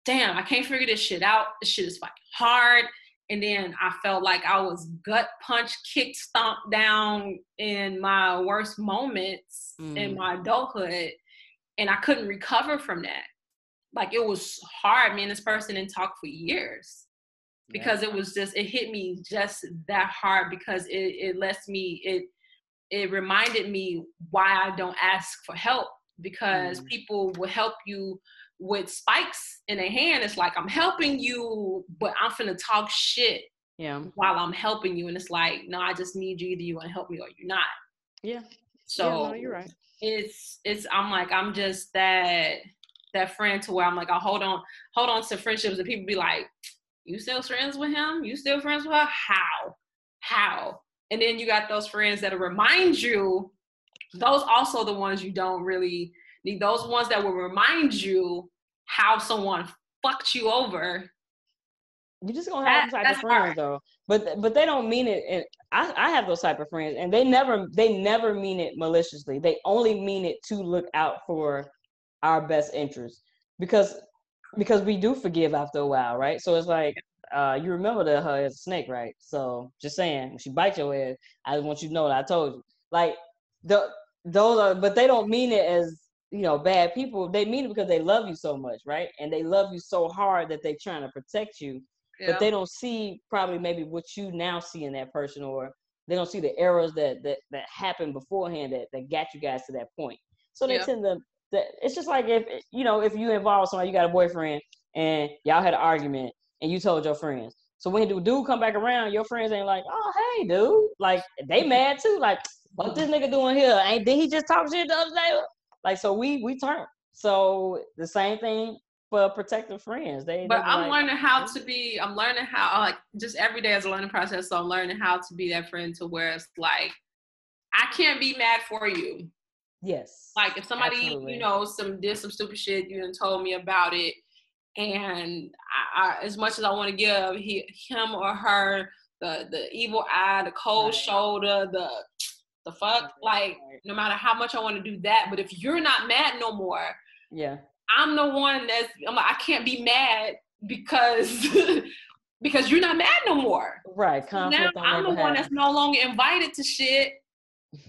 Speaker 3: damn i can't figure this shit out. This shit is fucking hard. And then i felt like i was gut punch kicked stomped down in my worst moments in
Speaker 2: Mm.
Speaker 3: my adulthood and i couldn't recover from that. Like it was hard me and this person didn't talk for years because it was just it hit me just that hard because it it lets me it it reminded me why I don't ask for help because
Speaker 2: Mm.
Speaker 3: people will help you with spikes in their hand. It's like I'm helping you, but I'm finna talk shit
Speaker 2: Yeah.
Speaker 3: while I'm helping you, and it's like no, I just need you. Either you want to help me or you're not.
Speaker 2: Yeah.
Speaker 3: So
Speaker 2: yeah, no, you're right.
Speaker 3: it's it's I'm like I'm just that that friend to where I'm like I hold on hold on to friendships and people be like you still friends with him you still friends with her how how and then you got those friends that remind you those also the ones you don't really need those ones that will remind you how someone fucked you over
Speaker 2: You just gonna have
Speaker 3: That-
Speaker 2: those type of friends
Speaker 3: hard.
Speaker 2: though, but but they don't mean it. And I I have those type of friends, and they never they never mean it maliciously. They only mean it to look out for our best interest because because we do forgive after a while, right? So it's like uh you remember that her as a snake, right? So just saying, when she bites your ass, I just want you to know that I told you. Like the those are, but they don't mean it as you know bad people. They mean it because they love you so much, right? And they love you so hard that they're trying to protect you Yeah. but they don't see probably maybe what you now see in that person or they don't see the errors that that, that happened beforehand that, that got you guys to that point so they
Speaker 3: Yeah.
Speaker 2: tend to that it's just like if you know if you involve somebody you got a boyfriend and y'all had an argument and you told your friends so when the dude come back around your friends ain't like oh hey dude like they mad too like what this nigga doing here ain't did he just talk shit the other day like so we we turn so the same thing for protective friends they
Speaker 3: but I'm
Speaker 2: like,
Speaker 3: learning how to be. I'm learning how like just every day is a learning process. So I'm learning how to be that friend to where it's like I can't be mad for you.
Speaker 2: Yes.
Speaker 3: Like if somebody
Speaker 2: Absolutely.
Speaker 3: you know some did some stupid shit, you done told me about it, and I, I as much as I want to give he, him or her the the evil eye, the cold
Speaker 2: Right.
Speaker 3: shoulder, the the fuck,
Speaker 2: Right,
Speaker 3: like no matter how much I want to do that, but if you're not mad no more,
Speaker 2: Yeah.
Speaker 3: I'm the one that's I'm like, I can't be mad because because you're not mad no more.
Speaker 2: Right.
Speaker 3: now
Speaker 2: Conflict don't
Speaker 3: I'm the one that's no longer invited to shit,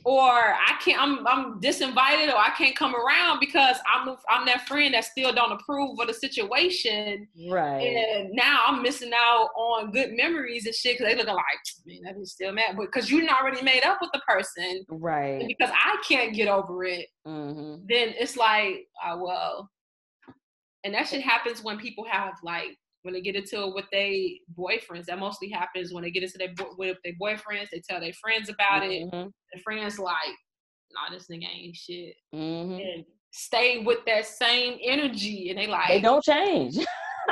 Speaker 3: or I can't. I'm I'm disinvited, or I can't come around because I'm I'm that friend that still don't approve of the situation,
Speaker 2: Right.
Speaker 3: and now I'm missing out on good memories and shit because they looking like man that is still mad, but because you already made up with the person,
Speaker 2: Right.
Speaker 3: because I can't get over it,
Speaker 2: hmm
Speaker 3: then it's like, uh, well, and that shit happens when people have like when they get into it with their boyfriends. That mostly happens when they get into their bo- with their boyfriends. They tell their friends about it.
Speaker 2: hmm
Speaker 3: The friends like, nah, this nigga ain't shit,
Speaker 2: hmm
Speaker 3: and stay with that same energy. And they like,
Speaker 2: They don't change.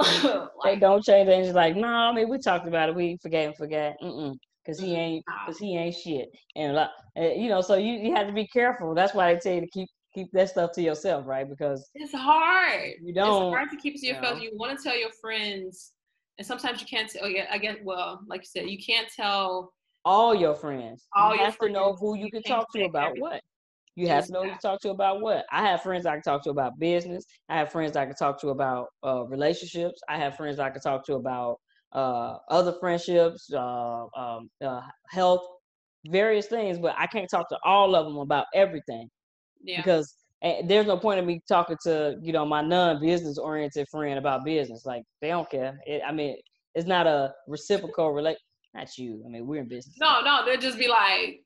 Speaker 3: "Oh,
Speaker 2: they don't change. And it's like, no, I mean, we talked about it. We forgave and forgot. Mm-mm. Cause he ain't, cause he ain't shit. And like, uh, you know, so you, you have to be careful. That's why they tell you to keep keep that stuff to yourself, right? Because
Speaker 3: it's hard.
Speaker 2: you don't.
Speaker 3: It's hard to keep it to
Speaker 2: you
Speaker 3: yourself.
Speaker 2: know.
Speaker 3: You want to tell your friends, and sometimes you can't. Tell, oh yeah, I get. Well, like you said, you can't tell.
Speaker 2: all your friends.
Speaker 3: All
Speaker 2: you have to know who you
Speaker 3: you
Speaker 2: can talk to about
Speaker 3: everything.
Speaker 2: what. You have to know who you talk to about what. I have friends I can talk to about business. I have friends I can talk to about uh, relationships. I have friends I can talk to about uh, other friendships, uh, um, uh, health, various things. But I can't talk to all of them about everything
Speaker 3: Yeah.
Speaker 2: because eh, there's no point in me talking to you know my non-business oriented friend about business. Like they don't care. It, I mean, it's not a reciprocal relate. Not you. I mean, we're in business.
Speaker 3: no, no, they'll just be like,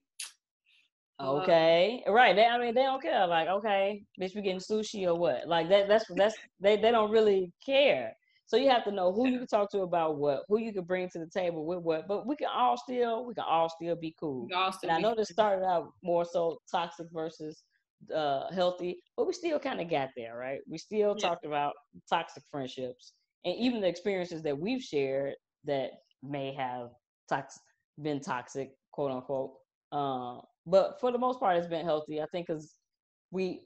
Speaker 3: uh,
Speaker 2: Okay, right. They, I mean, they don't care. Like, okay, bitch, we getting sushi or what? Like that. That's that's they. They don't really care. So you have to know who you can talk to about what, who you can bring to the table with what. But we can all still, we can all still be cool.
Speaker 3: still
Speaker 2: And I know this started out more so toxic versus uh healthy, but we still kind of got there, right? We still
Speaker 3: Yeah.
Speaker 2: talked about toxic friendships and even the experiences that we've shared that may have toxic been toxic, quote unquote. Uh, but for the most part, it's been healthy. I think because we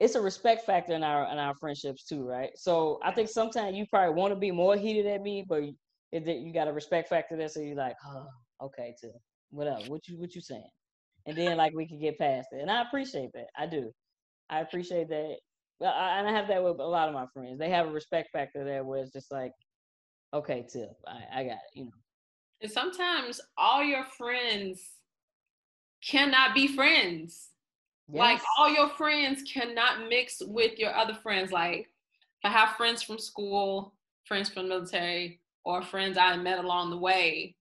Speaker 2: it's a respect factor in our in our friendships too, right? So I think sometimes you probably want to be more heated at me, but you, you got a respect factor there, so you're like, oh, okay, too. Whatever. What you what you saying? And then like we could get past it, and I appreciate that. I do. I appreciate that. Well, I, and I have that with a lot of my friends. They have a respect factor there, where it's just like, okay, tip, I, I got it. You know.
Speaker 3: And sometimes all your friends cannot be friends. Like all your friends cannot mix with your other friends. Like I have friends from school, friends from military, or friends I met along the way.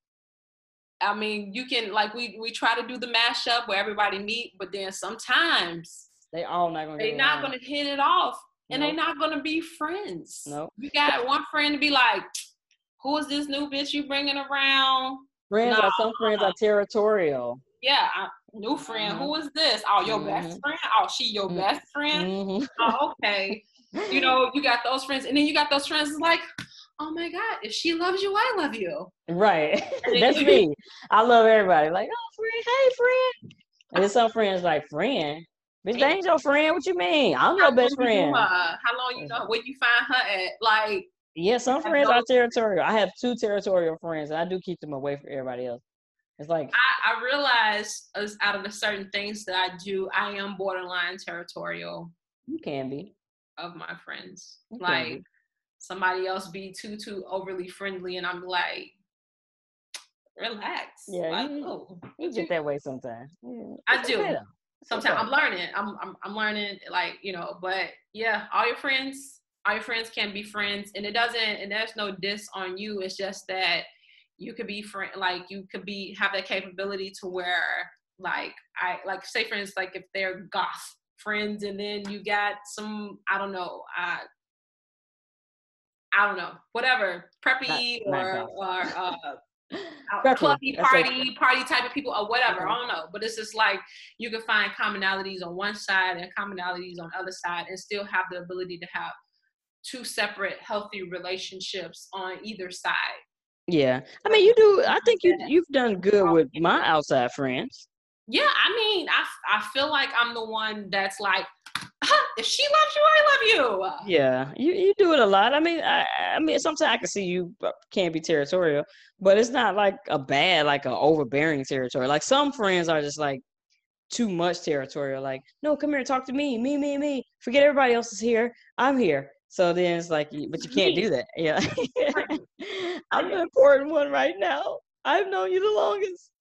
Speaker 3: I mean, you can like we we try to do the mashup where everybody meet, but then sometimes
Speaker 2: they all not gonna.
Speaker 3: they're not gonna hit it off and they're not gonna be friends.
Speaker 2: Nope.
Speaker 3: You got one friend to be like, who is this new bitch you bringing around?
Speaker 2: Friends are some friends are territorial.
Speaker 3: Yeah, I, new friend.
Speaker 2: Mhm.
Speaker 3: Who is this? Oh, your best
Speaker 2: Mhm.
Speaker 3: friend. Oh, she your
Speaker 2: Mm.
Speaker 3: best friend.
Speaker 2: hmm
Speaker 3: Oh, okay. You know, you got those friends, and then you got those friends like, oh my god, if she loves you, I love you.
Speaker 2: Right. That's me. I love everybody. Like, oh, friend, hey, friend. And then some friends like, friend? Bitch, that ain't your friend. What you mean? I'm your best
Speaker 3: long you
Speaker 2: friend.
Speaker 3: Uh, how long you know? Where you find her at? Like,
Speaker 2: Yeah, some friends are territorial. I have two territorial friends, and I do keep them away from everybody else. It's like,
Speaker 3: I, I realize as out of the certain things that I do, I am borderline territorial
Speaker 2: you can be.
Speaker 3: of my friends.
Speaker 2: You
Speaker 3: Like. Somebody else be too too overly friendly, and I'm like, relax.
Speaker 2: Yeah,
Speaker 3: Like,
Speaker 2: you-
Speaker 3: oh,
Speaker 2: You get that way sometimes. Yeah,
Speaker 3: I do. sometimes
Speaker 2: okay.
Speaker 3: I'm learning. I'm, I'm I'm learning like you know, but yeah, all your friends, all your friends can be friends, and it doesn't. And there's no diss on you. It's just that you could be friend, like you could be have that capability to where like I like say friends like if they're goth friends, and then you got some I don't know. Uh, I don't know, whatever, preppy
Speaker 2: Not-
Speaker 3: or or uh, clubby party party type of people or whatever.
Speaker 2: Mhm.
Speaker 3: I don't know, but it's just like you can find commonalities on one side and commonalities on the other side, and still have the ability to have two separate healthy relationships on either side.
Speaker 2: Yeah, I mean, you do. I think you you've done good with my outside friends.
Speaker 3: Yeah, I mean, I I feel like I'm the one that's like, if she loves you, I love you.
Speaker 2: Yeah, you, you do it a lot. I mean, I I mean, sometimes I can see you uh, can't be territorial, but it's not like a bad, like a overbearing territory. Like some friends are just like too much territorial. Like, no, come here, talk to me, me, me, me. Forget everybody else is here. I'm here. So then it's like, but you can't do that. Yeah, I'm the important one right now. I've known you the longest.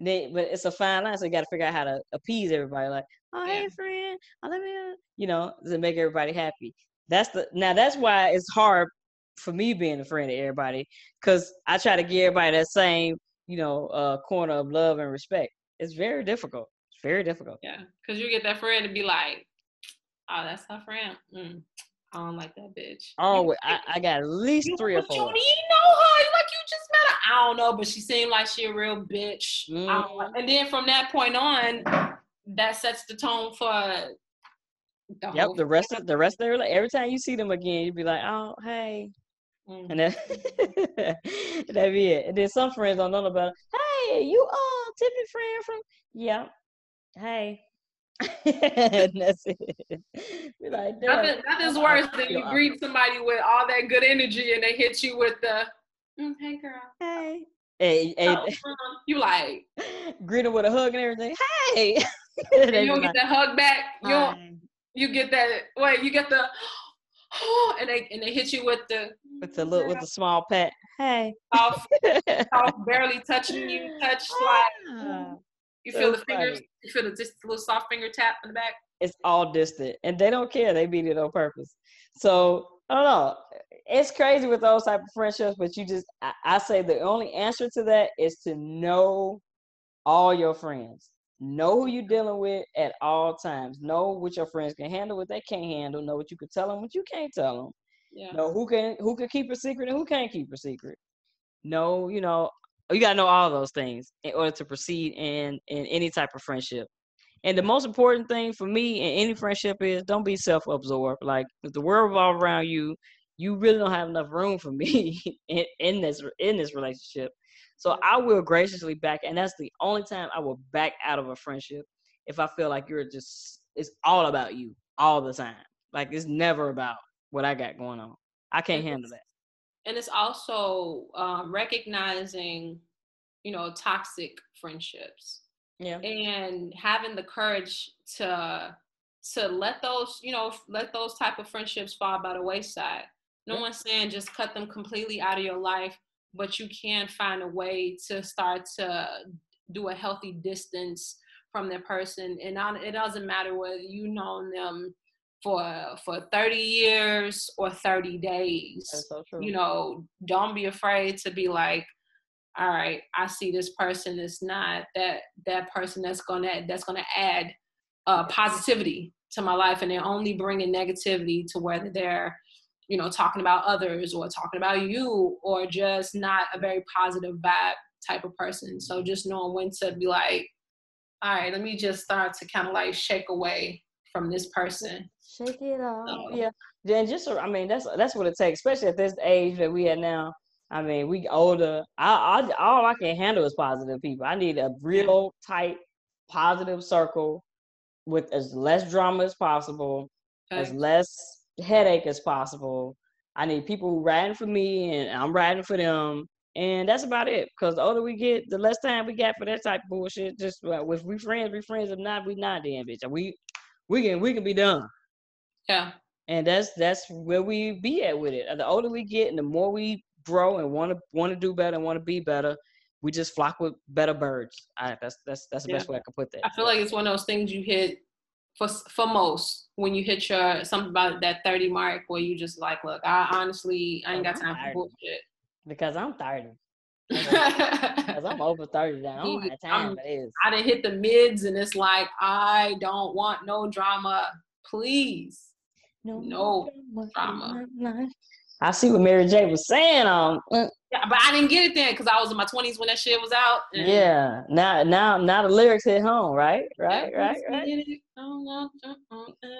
Speaker 2: They, but it's a fine line, so you got to figure out how to appease everybody. Like, oh,
Speaker 3: Yeah.
Speaker 2: hey, friend, I love uh," you know, to make everybody happy. That's the now. That's why it's hard for me being a friend of everybody, because I try to give everybody that same, you know, uh, corner of love and respect. It's very difficult. It's very difficult.
Speaker 3: Yeah, because you get that friend to be like, oh, that's her friend. Mm, I don't like that bitch.
Speaker 2: Oh,
Speaker 3: You-
Speaker 2: I, I got at least
Speaker 3: You-
Speaker 2: three or
Speaker 3: but you
Speaker 2: four.
Speaker 3: even know her. Like you just met her. I don't know, but she seemed like she a real bitch. Don't like- and then from that point on, that sets the tone for the
Speaker 2: Yep. The rest of the rest of their life. Every time you see them again, you'd be like, oh, hey, Mm. And that that be it. And then some friends don't know about. It. Hey, you uh Tiffany friend from yeah. Hey. and that's it.
Speaker 3: Be like, nothing, nothing's worse than you greet somebody with all that good energy and they hit you with the mm, hey girl.
Speaker 2: Hey. Hey, hey.
Speaker 3: Um, you like
Speaker 2: greet them with a hug and everything. Hey.
Speaker 3: and you don't get that hug back. You don't, you get that wait, you get the and they and they hit you with the
Speaker 2: with the little with the small pat. Hey,
Speaker 3: off, off barely touching you, touch like ah, you feel the fingers, you feel the just little soft finger tap in the back.
Speaker 2: It's all distant, and they don't care. They beat it on purpose. So I don't know. It's crazy with those type of friendships, but you just I, I say the only answer to that is to know all your friends Know who you're dealing with at all times. Know what your friends can handle, what they can't handle. Know what you can tell them, what you can't tell them. Yeah. Know who can who can keep a secret and who can't keep a secret. Know, you know, you gotta know all those things in order to proceed in in any type of friendship. And the most important thing for me in any friendship is don't be self-absorbed. Like if the world revolves around you, you really don't have enough room for me in, in this in this relationship. So I will graciously back, and that's the only time I will back out of a friendship if I feel like you're just it's all about you all the time. Like it's never about what I got going on. I can't handle that.
Speaker 3: And it's also um, recognizing, you know, toxic friendships.
Speaker 2: Yeah.
Speaker 3: And having the courage to to let those, you know, let those type of friendships fall by the wayside. No yeah. one's saying just cut them completely out of your life but you can find a way to start to do a healthy distance from that person. And it doesn't matter whether you know them for for 30 years or 30 days.
Speaker 2: So
Speaker 3: you know don't be afraid to be like all right i see this person is not that that person that's gonna that's gonna add uh, positivity to my life. And they're only bringing negativity to whether they're you know, talking about others or talking about you or just not a very positive vibe type of person. So mm-hmm. just knowing when to be like, all right, let me just start to kind of like shake away from this person.
Speaker 2: Shake it off. So, yeah. Then just I mean that's that's what it takes, especially at this age that we are now. I mean, we older. I, I all I can handle is positive people. I need a real tight, positive circle with as less drama as possible, okay. as less headache as possible. I need people riding for me and I'm riding for them. And that's about it. Because the older we get, the less time we got for that type of bullshit. Just uh, if we friends, we friends. If not, we not damn bitch. We we can we can be done.
Speaker 3: Yeah.
Speaker 2: And that's that's where we be at with it. The older we get, and the more we grow and want to want to do better and want to be better, we just flock with better birds. I, that's that's that's the yeah. best way I can put that.
Speaker 3: I feel like it's one of those things you hit for for most when you hit your something about that 30 mark where you just like look i honestly i ain't got time for bullshit.
Speaker 2: Because i'm 30 because i'm over 30 now. I don't have time for
Speaker 3: this. I didn't hit the mids and it's like i don't want no drama. Please. No, no drama. drama.
Speaker 2: I see what Mary J was saying. Um,
Speaker 3: yeah, but I didn't get it then because I was in my twenties when that shit was out.
Speaker 2: yeah, now now now the lyrics hit home, right? Right, yeah, right, right.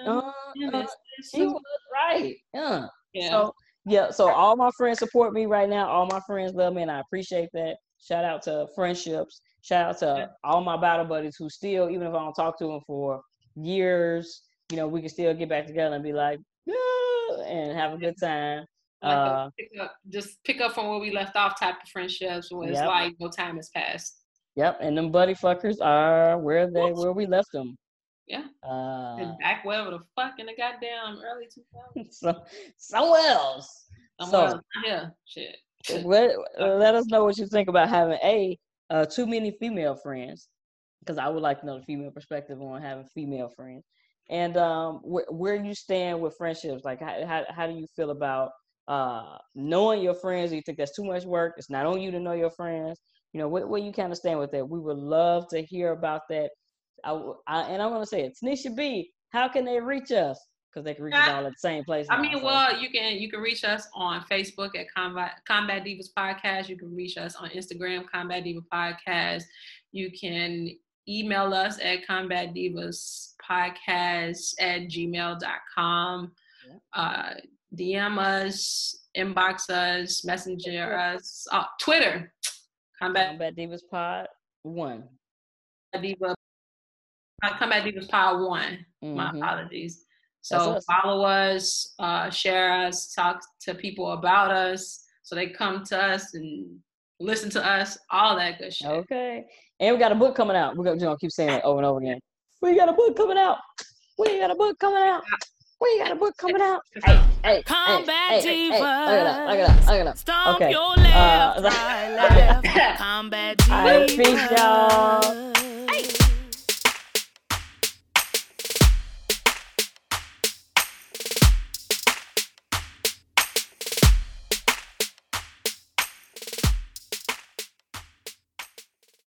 Speaker 2: Uh, uh, she was right. Yeah. yeah. So yeah, so all my friends support me right now. All my friends love me, and I appreciate that. Shout out to friendships. Shout out to all my battle buddies who still, even if I don't talk to them for years, you know, we can still get back together and be like, yeah, and have a good time.
Speaker 3: Like uh, pick up, just pick up from where we left off type of friendships where it's yep. like no time has passed.
Speaker 2: Yep, and them buddy fuckers are where they where we left them.
Speaker 3: Yeah. Uh, and back wherever the fuck in the goddamn early 2000s.
Speaker 2: So, somewhere else.
Speaker 3: Somewhere so, else. Yeah, shit.
Speaker 2: Let, let us know what you think about having a uh, too many female friends, because I would like to know the female perspective on having female friends, and um, wh- where you stand with friendships. Like, how, how how do you feel about uh, knowing your friends, you think that's too much work. It's not on you to know your friends. You know, where, where you kind of stand with that. We would love to hear about that. I, I and I want to say it, Tanisha B. How can they reach us? Because they can reach us all at the same place.
Speaker 3: I mean, so. well, you can you can reach us on Facebook at Combat Combat Divas Podcast. You can reach us on Instagram, Combat Diva Podcast. You can email us at Combat Divas Podcast at gmail.com. Yeah. Uh, DM us, inbox us, messenger us, uh, Twitter. Combat,
Speaker 2: Combat Divas Pod one.
Speaker 3: Diva. Combat Divas Pod one. My
Speaker 2: Mhm.
Speaker 3: apologies. So
Speaker 2: us.
Speaker 3: follow us, uh, share us, talk to people about us, so they come to us and listen to us, all that good shit.
Speaker 2: Okay. And we got a book coming out. We're gonna, we're gonna keep saying it over and over again. We got a book coming out. We got a book coming out. We got a book coming out. Hey, hey, hey,
Speaker 1: Combat
Speaker 2: hey, hey, hey, Look at that. Look at that. Look at that.
Speaker 1: Stomp
Speaker 2: Okay.
Speaker 1: your left,
Speaker 2: Uh,
Speaker 1: right, left. Combat
Speaker 2: All right, peace, y'all.
Speaker 1: divas.